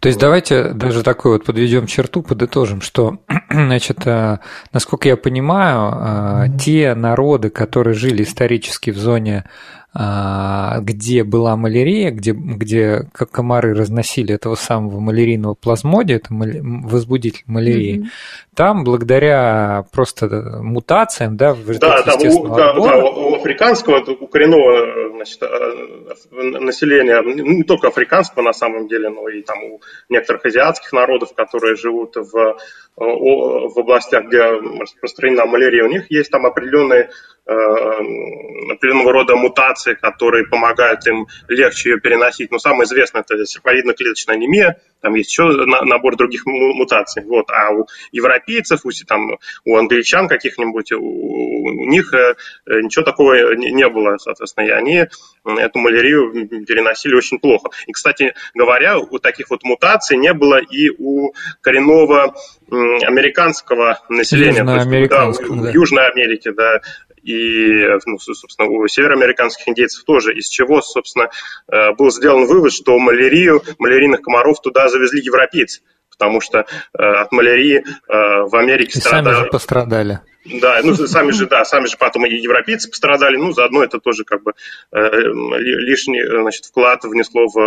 То есть давайте даже такой вот подведем черту, подытожим, что, <clears throat> значит, э, насколько я понимаю, э, те народы, которые жили исторически в зоне где была малярия, где, где как комары разносили этого самого малярийного плазмодия, это возбудитель малярии, mm-hmm. там благодаря просто мутациям, да, в да, там у, да, да, у африканского, у коренного значит, э, населения, ну, не только африканского на самом деле, но и там у некоторых азиатских народов, которые живут в, в областях, где распространена малярия, у них есть там определенные Э, определенного рода мутации, которые помогают им легче ее переносить. Но самое известное это серповидно-клеточная анемия, там есть еще набор других мутаций. Вот. А у европейцев, у, там, у англичан каких-нибудь, у, у них э, ничего такого не было, соответственно, и они эту малярию переносили очень плохо. И, кстати говоря, у таких вот мутаций не было и у коренного американского населения. Южноамериканского, да, да. Южной Америки, да, и, ну, собственно, у североамериканских индейцев тоже, из чего, собственно, э, был сделан вывод, что малярию, малярийных комаров туда завезли европейцы, потому что э, от малярии э, в Америке и страдали. сами же пострадали. Да, ну сами же, да, сами же потом и европейцы пострадали, ну заодно это тоже как бы лишний значит, вклад внесло в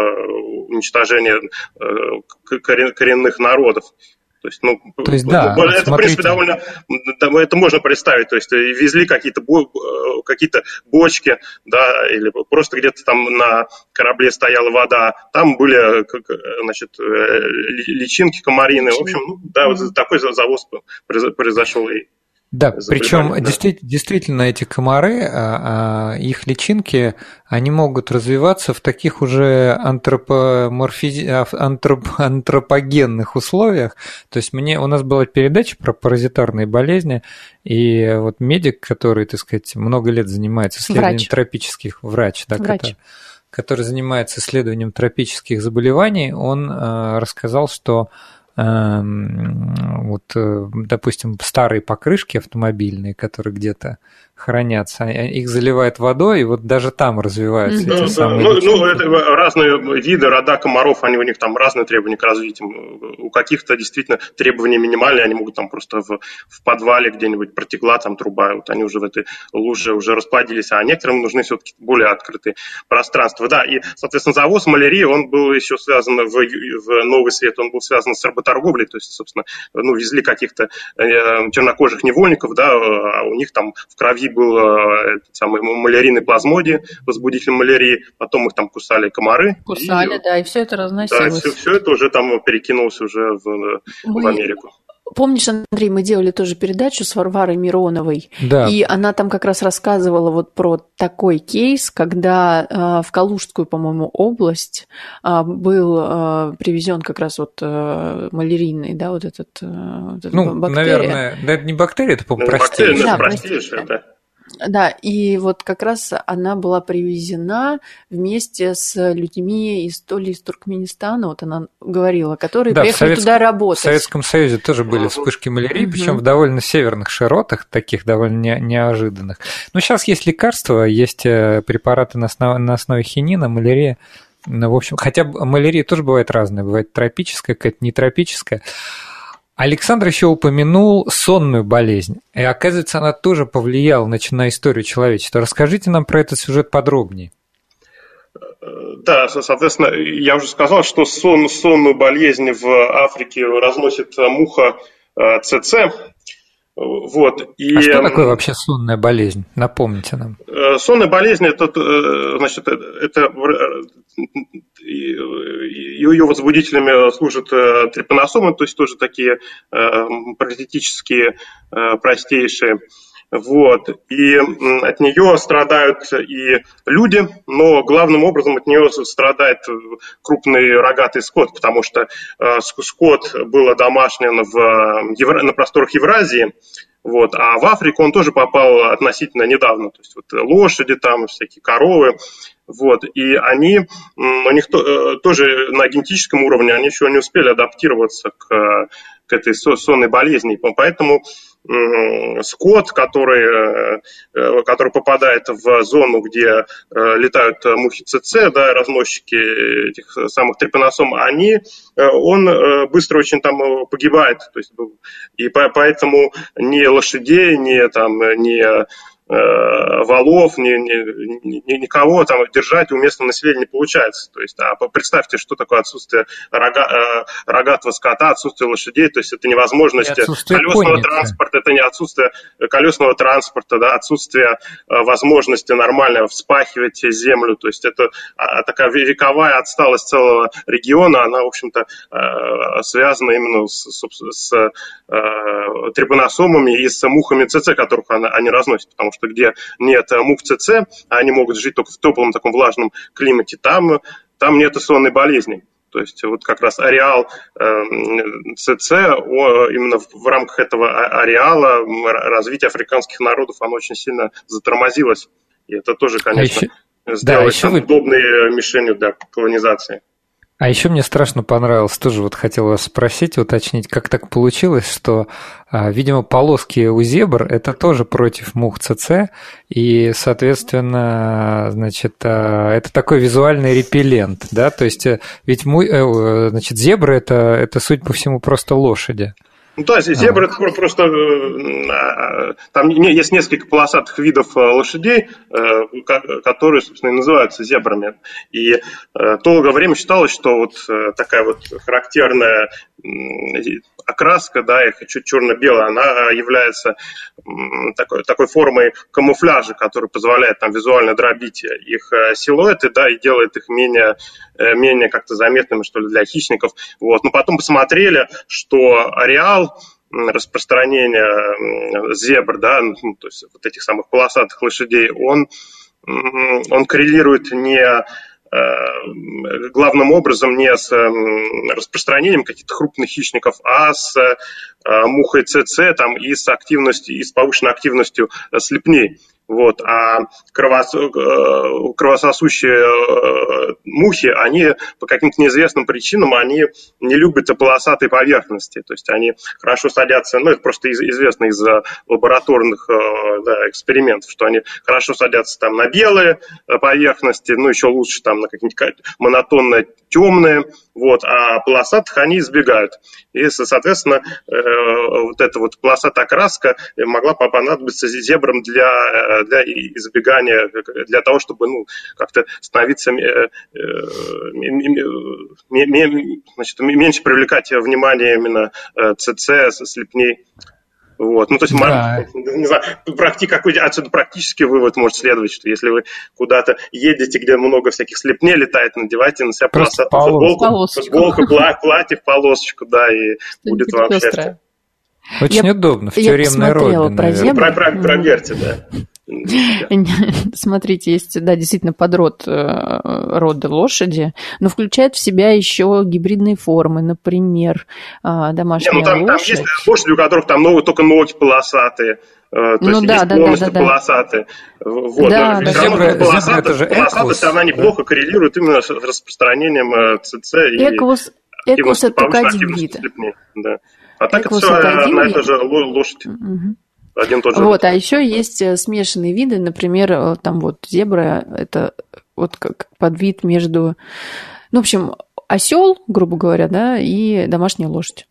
уничтожение коренных народов. То есть, ну, то есть, да, ну, это, смотрите. в принципе, довольно, это можно представить, то есть э, везли какие-то э, какие-то бочки, да, или просто где-то там на корабле стояла вода, там были, э, значит, личинки комарины, в общем, ну, да, вот такой завоз произошел и да, причем да. Действительно, действительно эти комары, а, а, их личинки, они могут развиваться в таких уже антропоморфиз... А, антроп... <laughs> антропогенных условиях. То есть мне у нас была передача про паразитарные болезни, и вот медик, который, так сказать, много лет занимается исследованием врач. тропических, врач, да, врач. Который, который занимается исследованием тропических заболеваний, он э, рассказал, что вот, э, допустим, старые покрышки автомобильные, которые где-то хранятся, их заливают водой, и вот даже там развиваются ну, эти да, самые... Ну, ну, это разные виды, рода комаров, они у них там разные требования к развитию. У каких-то действительно требования минимальные, они могут там просто в, в подвале где-нибудь протекла там труба, вот они уже в этой луже уже расплодились, а некоторым нужны все-таки более открытые пространства. Да, и, соответственно, завоз малярии, он был еще связан в, в Новый Свет, он был связан с работой наркоторговлей, то есть, собственно, ну, везли каких-то чернокожих невольников, да, а у них там в крови был этот самый малярийный плазмодий, возбудитель малярии, потом их там кусали комары. Кусали, и, да, и все это разносилось. Да, все, все это уже там перекинулось уже в, Мы... в Америку. Помнишь, Андрей, мы делали тоже передачу с Варварой Мироновой, да. и она там как раз рассказывала вот про такой кейс, когда э, в Калужскую, по-моему, область э, был э, привезен как раз вот э, малярийный, да, вот этот, э, вот ну, бактерия. наверное, да, это не бактерия, это, по-моему, простейшая. Да, простейшая, да. Да, и вот как раз она была привезена вместе с людьми из то ли из Туркменистана, вот она говорила, которые да, приехали Совет... туда работать. В Советском Союзе тоже были вспышки малярии, угу. причем в довольно северных широтах, таких довольно неожиданных. Но сейчас есть лекарства, есть э, препараты на основе, на основе хинина, малярия. Ну, в общем, хотя малярия тоже бывает разная, бывает тропическая, какая-то нетропическая. Александр еще упомянул сонную болезнь. И оказывается, она тоже повлияла значит, на историю человечества. Расскажите нам про этот сюжет подробнее. Да, соответственно, я уже сказал, что сон, сонную болезнь в Африке разносит муха э, ЦЦ. Вот, и... А что такое вообще сонная болезнь? Напомните нам. Э, сонная болезнь это, э, значит, это ее возбудителями служат трипаносомы, то есть тоже такие паразитические простейшие. Вот. И от нее страдают и люди, но главным образом от нее страдает крупный рогатый скот, потому что э, скот был домашним в, на просторах Евразии, вот. А в Африку он тоже попал относительно недавно. То есть вот лошади там, всякие коровы. Вот. И они, у них э, тоже на генетическом уровне, они еще не успели адаптироваться к, к этой сонной болезни. Поэтому скот, который, э, который попадает в зону, где э, летают мухи ЦЦ, да, разносчики этих самых трепаносом, они, э, он быстро очень там погибает. То есть, и поэтому ни лошадей, ни, там, ни Э, валов, ни, ни, ни, никого там держать у местного населения не получается. То есть, а представьте, что такое отсутствие рога, э, рогатого скота, отсутствие лошадей, то есть это невозможность колесного конницы. транспорта, это не отсутствие колесного транспорта, да, отсутствие э, возможности нормально вспахивать землю, то есть это а, такая вековая отсталость целого региона, она, в общем-то, связана именно с, с, с трибуносомами и с мухами ЦЦ, которых она, они разносят, потому что где нет э, мух ЦЦ, а они могут жить только в теплом таком влажном климате, там, там нет сонной болезни. То есть вот как раз ареал э, ЦЦ, именно в рамках этого а, ареала развитие африканских народов, оно очень сильно затормозилось. И это тоже, а конечно, а еще... сделать да, еще вы... удобной мишенью для колонизации. А еще мне страшно понравилось, тоже вот хотел вас спросить, уточнить, как так получилось, что, а, видимо, полоски у зебр – это тоже против мух ЦЦ, и, соответственно, значит, а, это такой визуальный репеллент, да, то есть э, ведь, э, значит, зебры – это, это, судя по всему, просто лошади. Ну, то есть зебра это просто э, а, там есть несколько полосатых видов э, лошадей, э, которые, собственно, и называются зебрами. И долгое время считалось, что вот такая вот характерная окраска, да, их чуть черно-белая, она является такой, такой формой камуфляжа, который позволяет там визуально дробить их силуэты, да, и делает их менее, менее как-то заметными, что ли, для хищников. Вот. Но потом посмотрели, что ареал распространения зебр, да, ну, то есть вот этих самых полосатых лошадей, он, он коррелирует не Э, главным образом не с распространением каких-то крупных хищников, а с э, мухой ЦЦ там, и с активностью, и с повышенной активностью слепней. Вот. А. Э, кровососущие э, мухи, они по каким-то неизвестным причинам, они не любят полосатой поверхности. То есть они хорошо садятся, ну это просто известно из лабораторных э, да, экспериментов, что они хорошо садятся там на белые поверхности, ну еще лучше там на какие-нибудь монотонные темные, вот, а полосатых они избегают. И, соответственно, вот эта вот полосатая краска могла понадобиться зебрам для для избегания, для того, чтобы ну, как-то становиться значит, меньше привлекать внимание именно ЦЦ, слепней. Вот. Ну, то есть, да. не знаю, практи, какой отсюда практический вывод может следовать, что если вы куда-то едете, где много всяких слепней летает, надевайте на себя Просто футболку, полосочку. футболку, платье в полосочку, да, и будет вам счастье. Очень я, удобно, в тюремной. Про, зебру. про, про, проверьте, да. <laughs> Смотрите, есть, да, действительно подрод э, рода лошади, но включает в себя еще гибридные формы, например, а, домашняя Не, ну, там, лошадь. Там есть лошади, у которых там новые, только ноги полосатые, э, то ну, есть да, есть да, полностью да, да, полосатые. Вот. Да, но да, зебра, полосатая, это же полосатость, она неплохо да. коррелирует именно с распространением э, ЦЦ. Эквус, и, эквус это только один вид. Да. А так эквус это все одна и та же лошадь. Угу. Один тот же. Вот, а еще есть э, смешанные виды, например, э, там вот зебра, это вот как подвид между, ну, в общем, осел, грубо говоря, да, и домашняя лошадь.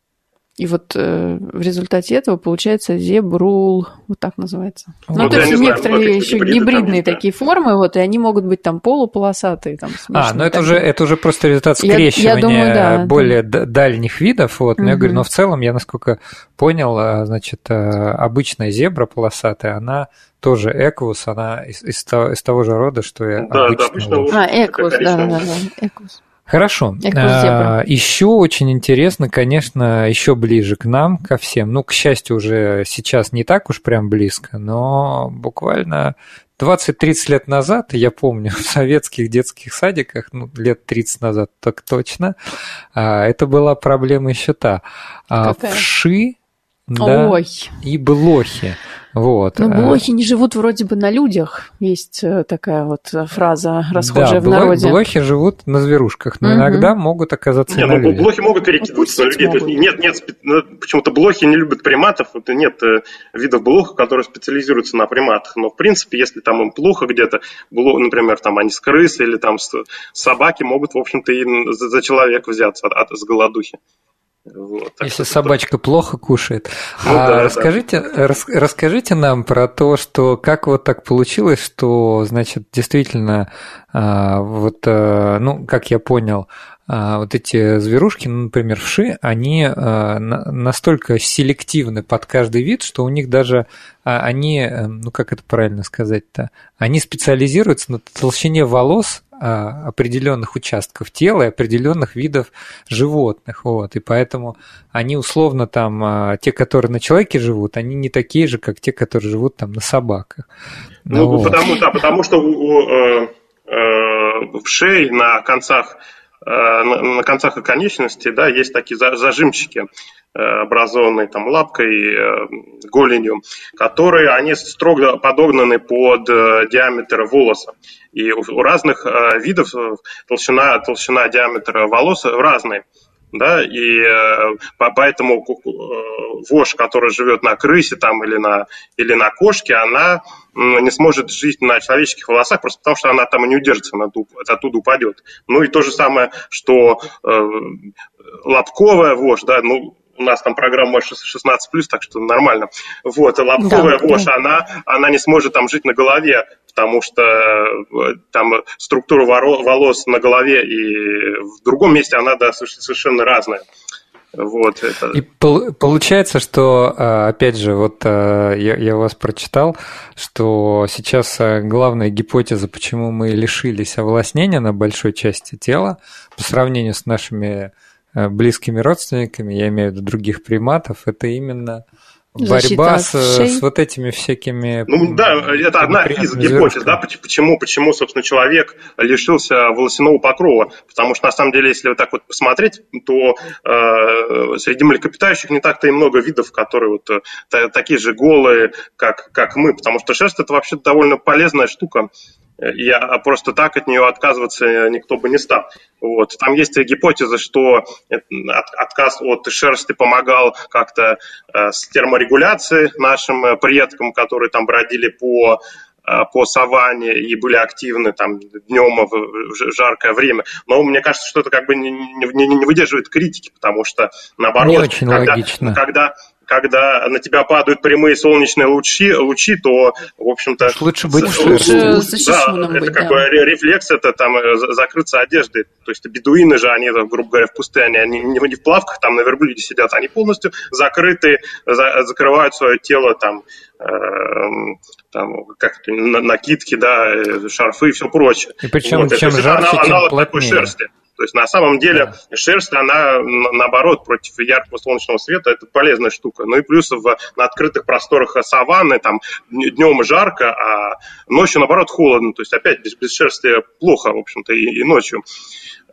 И вот э, в результате этого получается зебрул, вот так называется. Ну, вот ну, то есть некоторые знаю, еще гибриды гибридные там, такие да. формы, вот, и они могут быть там полуполосатые, там А, ну это уже, это уже просто результат скрещивания я, я думаю, да, более да. дальних видов, вот. Но угу. я говорю, но в целом, я насколько понял, а, значит, а, обычная зебра полосатая, она тоже эквус, она из, из, того, из того же рода, что и да, обычная. Да, а, эквус, да, да, да, эквус. Хорошо. А, еще очень интересно, конечно, еще ближе к нам, ко всем. Ну, к счастью, уже сейчас не так уж прям близко, но буквально 20-30 лет назад, я помню, <laughs> в советских детских садиках, ну, лет 30 назад так точно, а, это была проблема еще та. А, Какая? Вши да, Ой. и блохи. Вот. Но ну, блохи не живут вроде бы на людях. Есть э, такая вот фраза расхожая да, в народе. блохи живут на зверушках, но угу. иногда могут оказаться не, на ну, людях. Блохи могут перекидываться на людей. То есть нет, нет, ну, почему-то блохи не любят приматов. Нет э, видов блох, которые специализируются на приматах. Но в принципе, если там им плохо где-то, например, там они с крысы или там с собаки могут, в общем-то, и за человека взяться от, от, с голодухи. Вот, Если собачка это... плохо кушает. <laughs> Ну, а да, расскажите, да. Рас, расскажите нам про то, что как вот так получилось, что, значит, действительно, а, вот, а, ну, как я понял, а, вот эти зверушки, ну, например, вши, они а, настолько селективны под каждый вид, что у них даже а, они, э, ну как это правильно сказать-то, они специализируются на толщине волос определенных участков тела и определенных видов животных. Вот. И поэтому они условно там, а, те, которые на человеке живут, они не такие же, как те, которые живут там на собаках. Ну, вот. потому, да, потому что у, э, э, в шее на концах э, на концах и конечностей, да, есть такие зажимчики, образованные там лапкой, голенью, которые они строго подогнаны под диаметр волоса. И у разных э, видов э, толщина, толщина диаметра волос разная. Да, и э, поэтому вошь, которая живет на крысе там, или, на, или на кошке, она не сможет жить на человеческих волосах, просто потому что она там не удержится, она оттуда упадет. Ну и то же самое, что э, лобковая вошь, да, ну, у нас там программа 16 плюс, так что нормально. Вот, лобковая да, вошь, да. она, она не сможет там жить на голове, потому что э, там структура волос на голове и в другом месте она да, совершенно разная. Вот, это... И получается, что, э, опять же, вот э, я, я у вас прочитал, что сейчас главная гипотеза, почему мы лишились овласнения на большой части тела по сравнению с нашими близкими родственниками, я имею в виду других приматов, это именно борьба с, с вот этими всякими... Ну да, это одна из гипотез, да, почему, почему, собственно, человек лишился волосяного покрова. Потому что, на самом деле, если вот так вот посмотреть, то э, среди млекопитающих не так-то и много видов, которые вот э, такие же голые, как, как мы. Потому что шерсть – это вообще довольно полезная штука я просто так от нее отказываться никто бы не стал. Вот. Там есть гипотеза, что отказ от шерсти помогал как-то э, с терморегуляцией нашим э, предкам, которые там бродили по э, по саванне и были активны там днем в жаркое время. Но мне кажется, что это как бы не, не, не выдерживает критики, потому что наоборот, не очень когда, логично. когда когда на тебя падают прямые солнечные лучи, лучи то, в общем-то... Лучше быть лучше Да, это быть, как да. рефлекс, это там э, закрыться одеждой. То есть бедуины же, они, грубо говоря, в пустыне, они не в плавках там на верблюде сидят, они полностью закрыты, за, закрывают свое тело там Эм, там, как накидки, да, э, шарфы и все прочее. И причем вот, чем жарче, тем плотнее. Такой шерсти. То есть на самом деле да. шерсть, она наоборот против яркого солнечного света, это полезная штука. Ну и плюс в, на открытых просторах саванны там днем жарко, а ночью наоборот холодно. То есть опять без, без шерсти плохо, в общем-то, и, и ночью.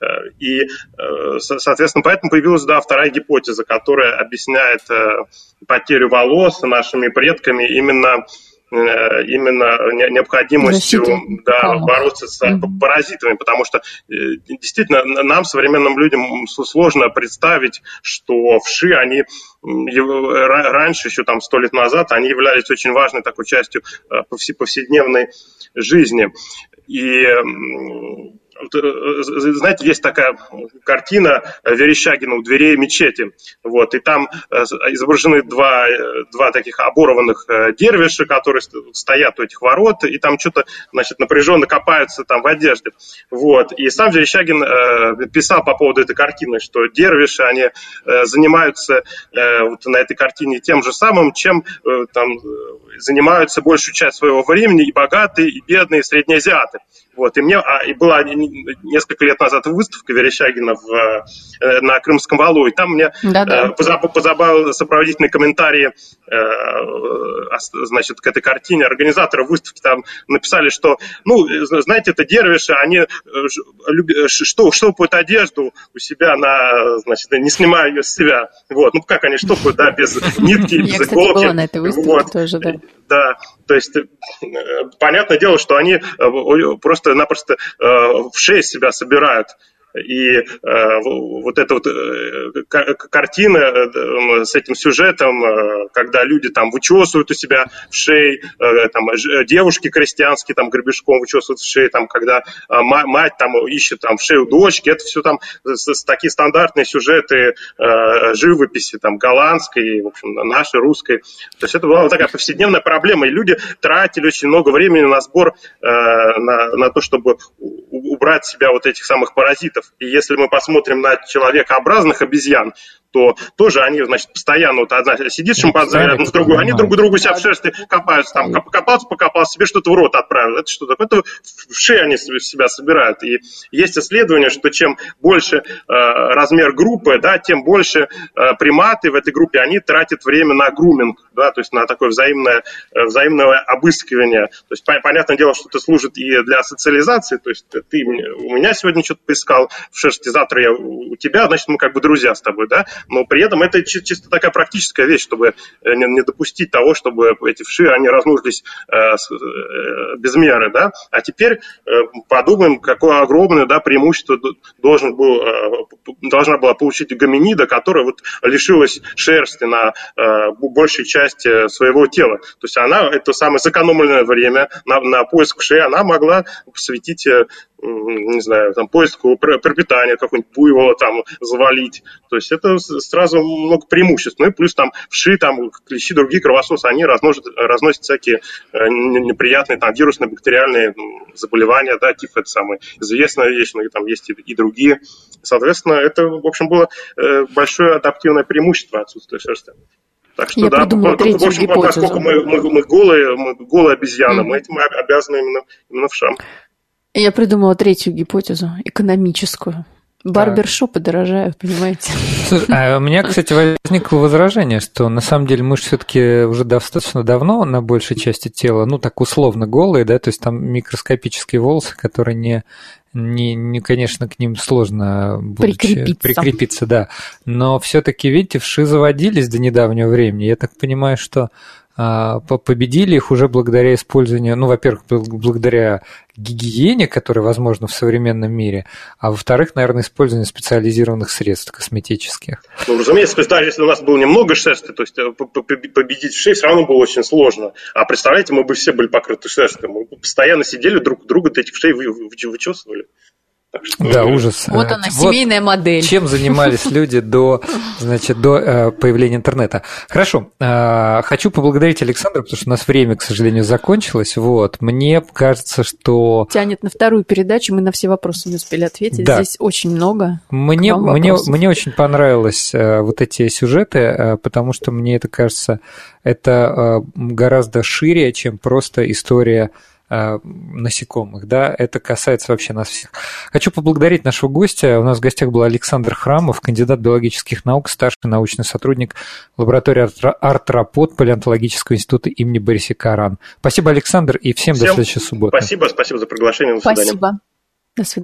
Э, и, э, соответственно, поэтому появилась, да, вторая гипотеза, которая объясняет э, потерю волос нашими предками именно именно необходимостью да, бороться с паразитами, потому что действительно нам, современным людям, сложно представить, что вши, они раньше, еще там сто лет назад, они являлись очень важной такой частью повседневной жизни. И Э, знаете, есть такая картина Верещагина у дверей мечети. Вот, и там э, изображены два, э, два таких оборванных дервиша, которые стоят у этих ворот, и там что-то, значит, напряженно копаются там в одежде. Вот. И сам Верещагин писал по поводу этой картины, что дервиши, они занимаются вот на этой картине тем же самым, чем там занимаются большую часть своего времени и богатые, и бедные, и среднеазиаты. Вот, и мне, а, и была несколько лет назад выставка Верещагина в, э, на Крымском валу, и там мне э, позабавил сопроводительный комментарий, э, значит, к этой картине. Организаторы выставки там написали, что, ну, знаете, это дервиши, они что, штопают одежду у себя на, значит, не снимая ее с себя. Вот, ну, как они штопают, да, без <laughs> нитки, без иголки. Я, была на этой выставке тоже, да. Да, то есть понятное дело, что они просто просто-напросто э, в шесть себя собирают и э, вот эта вот э, картина э, с этим сюжетом, э, когда люди там вычесывают у себя в шее, э, там э, девушки крестьянские там гребешком вычесывают в шее, там когда э, мать там ищет там в шею дочки, это все там с, с такие стандартные сюжеты э, живописи там голландской, в общем, нашей русской. То есть это была вот такая повседневная проблема, и люди тратили очень много времени на сбор, э, на, на то, чтобы убрать себя вот этих самых паразитов. И если мы посмотрим на человекообразных обезьян, то тоже они, значит, постоянно, вот одна сидит шимпанзе рядом с другой, они друг другу себя в шерсти копаются, там, копался, покопался, себе что-то в рот отправил. Это что такое? Это в шее они себя собирают. И есть исследование, что чем больше э, размер группы, да, тем больше э, приматы в этой группе, они тратят время на груминг, да, то есть на такое взаимное, э, взаимное обыскивание. То есть, понятное дело, что это служит и для социализации, то есть ты у меня сегодня что-то поискал в шерсти, завтра я у тебя, значит, мы как бы друзья с тобой, да, но при этом это чисто такая практическая вещь, чтобы э, не допустить того, чтобы эти вши, они размножились э, э, без меры, да, а теперь подумаем, какое огромное, да, преимущество должен был, должна была получить гоминида, которая вот лишилась шерсти на большей части своего тела. То есть она, это самое сэкономленное время на, на поиск вши, она могла посвятить не знаю, там, поиску пропитания, какого-нибудь буйвола там завалить. То есть это сразу много преимуществ. Ну и плюс там вши, там клещи, другие кровососы, они разносят, разносят всякие э, неприятные там вирусные, бактериальные заболевания, да, тиф это самая известная вещь, но там есть и, и другие. Соответственно, это, в общем, было э, большое адаптивное преимущество отсутствия шерсти. Так что, Я да, в общем, поскольку мы, мы, мы голые, мы голые обезьяны, mm-hmm. мы этим обязаны именно, именно в шам. Я придумала третью гипотезу, экономическую. Барбершопы дорожают, понимаете? А у меня, кстати, возникло возражение, что на самом деле мы же все-таки уже достаточно давно на большей части тела, ну так условно голые, да, то есть там микроскопические волосы, которые не, не, не конечно, к ним сложно прикрепиться. прикрепиться, да. Но все-таки, видите, вши заводились до недавнего времени. Я так понимаю, что победили их уже благодаря использованию, ну, во-первых, благодаря гигиене, которая возможна в современном мире, а во-вторых, наверное, использованию специализированных средств косметических. Ну, разумеется, даже если у нас было немного шерсти, то есть э, победить шею все равно было очень сложно. А представляете, мы бы все были покрыты шерстью, мы бы постоянно сидели друг друга этих шеи вычесывали. Что, да, ужас. Вот она, вот семейная модель. Чем занимались <laughs> люди до, значит, до э, появления интернета. Хорошо, э, хочу поблагодарить Александра, потому что у нас время, к сожалению, закончилось. Вот, мне кажется, что... Тянет на вторую передачу, мы на все вопросы не успели ответить. Да. Здесь очень много. Мне, мне, мне очень понравились э, вот эти сюжеты, потому что мне это кажется, это гораздо шире, чем просто история Э, насекомых, да, это касается вообще нас всех. Хочу поблагодарить нашего гостя. У нас в гостях был Александр Храмов, кандидат биологических наук, старший научный сотрудник лаборатории Артрапод Палеонтологического института имени Бориса Каран. Спасибо, Александр, и всем, всем до следующей субботы. Спасибо, спасибо за приглашение. До свидания. Спасибо. До свидания.